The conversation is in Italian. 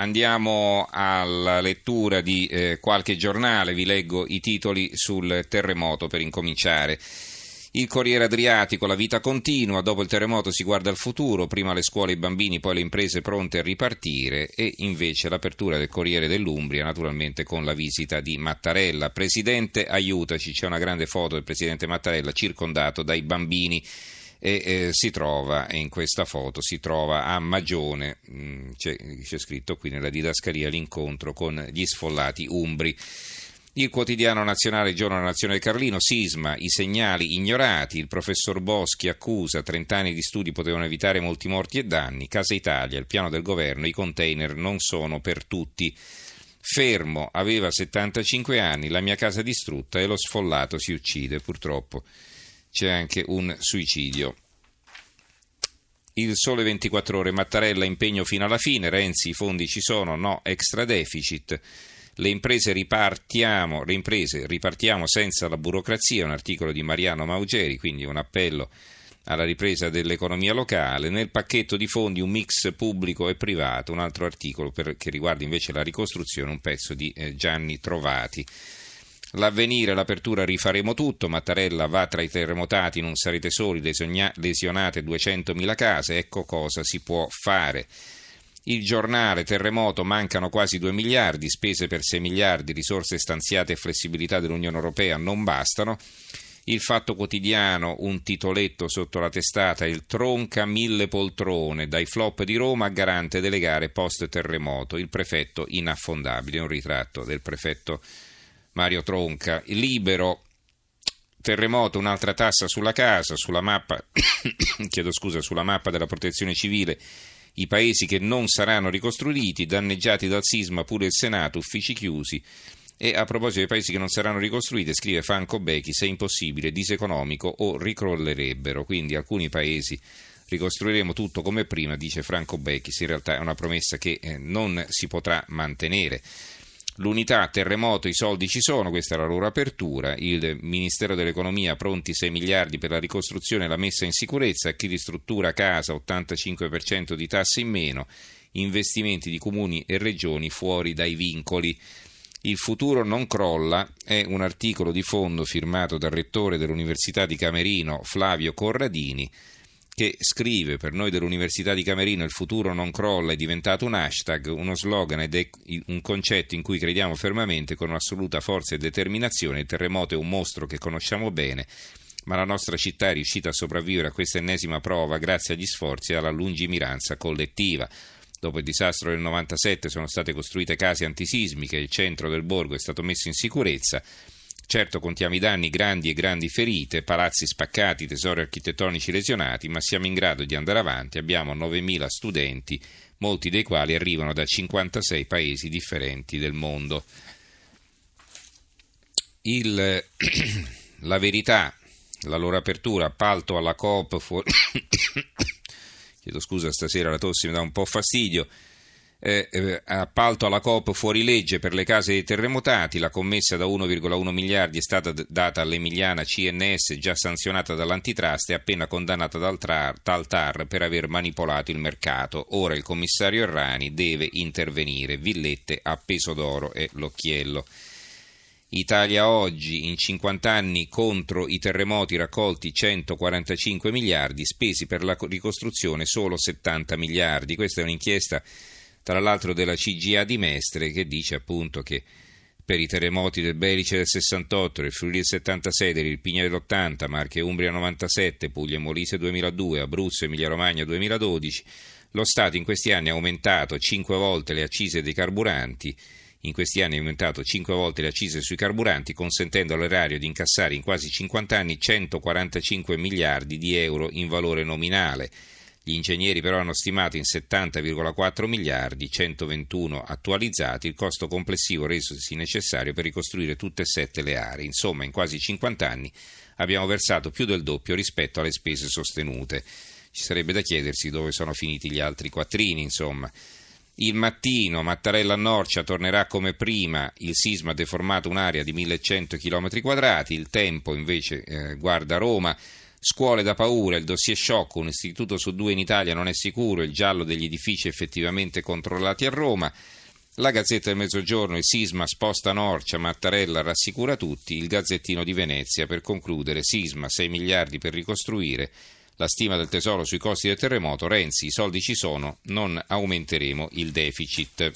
Andiamo alla lettura di eh, qualche giornale, vi leggo i titoli sul terremoto per incominciare. Il Corriere Adriatico, la vita continua, dopo il terremoto si guarda al futuro, prima le scuole e i bambini, poi le imprese pronte a ripartire. E invece l'apertura del Corriere dell'Umbria, naturalmente con la visita di Mattarella. Presidente, aiutaci, c'è una grande foto del Presidente Mattarella circondato dai bambini e eh, si trova in questa foto si trova a Magione mh, mm, c'è, c'è, scritto qui nella didascalia l'incontro con gli sfollati umbri. Il quotidiano nazionale Giorno della Nazione Carlino sisma i segnali ignorati il professor Boschi accusa 30 anni di studi potevano evitare molti morti e danni Casa Italia il piano del governo i container non sono per tutti. Fermo aveva 75 anni la mia casa distrutta e lo sfollato si uccide purtroppo c'è anche un suicidio. Il sole 24 ore, Mattarella impegno fino alla fine, Renzi i fondi ci sono, no, extra deficit. Le imprese ripartiamo, le imprese ripartiamo senza la burocrazia, un articolo di Mariano Maugeri, quindi un appello alla ripresa dell'economia locale. Nel pacchetto di fondi un mix pubblico e privato, un altro articolo per, che riguarda invece la ricostruzione, un pezzo di eh, Gianni Trovati. L'avvenire, l'apertura rifaremo tutto, Mattarella va tra i terremotati, non sarete soli, lesionate 200.000 case, ecco cosa si può fare. Il giornale terremoto mancano quasi 2 miliardi, spese per 6 miliardi, risorse stanziate e flessibilità dell'Unione Europea non bastano. Il fatto quotidiano, un titoletto sotto la testata, il tronca mille poltrone, dai flop di Roma a garante delle gare post terremoto, il prefetto inaffondabile, un ritratto del prefetto Mario Tronca. Libero, terremoto, un'altra tassa sulla casa, sulla mappa, chiedo scusa, sulla mappa della protezione civile i paesi che non saranno ricostruiti, danneggiati dal sisma pure il Senato, uffici chiusi. E a proposito dei paesi che non saranno ricostruiti, scrive Franco Becchi, se è impossibile, diseconomico o ricrollerebbero. Quindi alcuni paesi ricostruiremo tutto come prima, dice Franco Becchi, in realtà è una promessa che eh, non si potrà mantenere. L'unità terremoto, i soldi ci sono, questa è la loro apertura. Il Ministero dell'Economia pronti 6 miliardi per la ricostruzione e la messa in sicurezza, chi ristruttura casa 85% di tasse in meno, investimenti di comuni e regioni fuori dai vincoli. Il futuro non crolla è un articolo di fondo firmato dal rettore dell'Università di Camerino Flavio Corradini che scrive per noi dell'Università di Camerino il futuro non crolla è diventato un hashtag, uno slogan ed è un concetto in cui crediamo fermamente con assoluta forza e determinazione. Il terremoto è un mostro che conosciamo bene, ma la nostra città è riuscita a sopravvivere a questa ennesima prova grazie agli sforzi e alla lungimiranza collettiva. Dopo il disastro del 97 sono state costruite case antisismiche, il centro del borgo è stato messo in sicurezza Certo contiamo i danni grandi e grandi ferite, palazzi spaccati, tesori architettonici lesionati, ma siamo in grado di andare avanti. Abbiamo 9.000 studenti, molti dei quali arrivano da 56 paesi differenti del mondo. Il, la verità, la loro apertura, appalto alla Coop, fuori... chiedo scusa stasera la tosse mi dà un po' fastidio, eh, eh, appalto alla Coop fuori legge per le case dei terremotati, la commessa da 1,1 miliardi è stata data all'Emiliana CNS già sanzionata dall'antitrust e appena condannata dal, tra, dal TAR per aver manipolato il mercato. Ora il commissario Errani deve intervenire. Villette a peso d'oro e l'occhiello. Italia oggi in 50 anni contro i terremoti raccolti 145 miliardi, spesi per la ricostruzione solo 70 miliardi. Questa è un'inchiesta tra l'altro della CGA di Mestre che dice appunto che per i terremoti del Belice del 68, del Friuli del 76, dell'Irpigna dell'80, Marche Umbria 97, Puglia e Molise 2002, Abruzzo e Emilia Romagna 2012, lo Stato in questi anni ha aumentato 5 volte le accise dei carburanti, in questi anni ha aumentato 5 volte le accise sui carburanti, consentendo all'erario di incassare in quasi 50 anni 145 miliardi di euro in valore nominale. Gli ingegneri però hanno stimato in 70,4 miliardi, 121 attualizzati, il costo complessivo resosi necessario per ricostruire tutte e sette le aree. Insomma, in quasi 50 anni abbiamo versato più del doppio rispetto alle spese sostenute. Ci sarebbe da chiedersi dove sono finiti gli altri quattrini, insomma. Il mattino Mattarella Norcia tornerà come prima, il sisma ha deformato un'area di 1100 km quadrati, il tempo invece eh, guarda Roma, Scuole da paura, il dossier sciocco, un istituto su due in Italia non è sicuro, il giallo degli edifici effettivamente controllati a Roma. La Gazzetta del Mezzogiorno, il sisma sposta Norcia, Mattarella rassicura tutti, il Gazzettino di Venezia per concludere, sisma 6 miliardi per ricostruire, la stima del Tesoro sui costi del terremoto, Renzi, i soldi ci sono, non aumenteremo il deficit.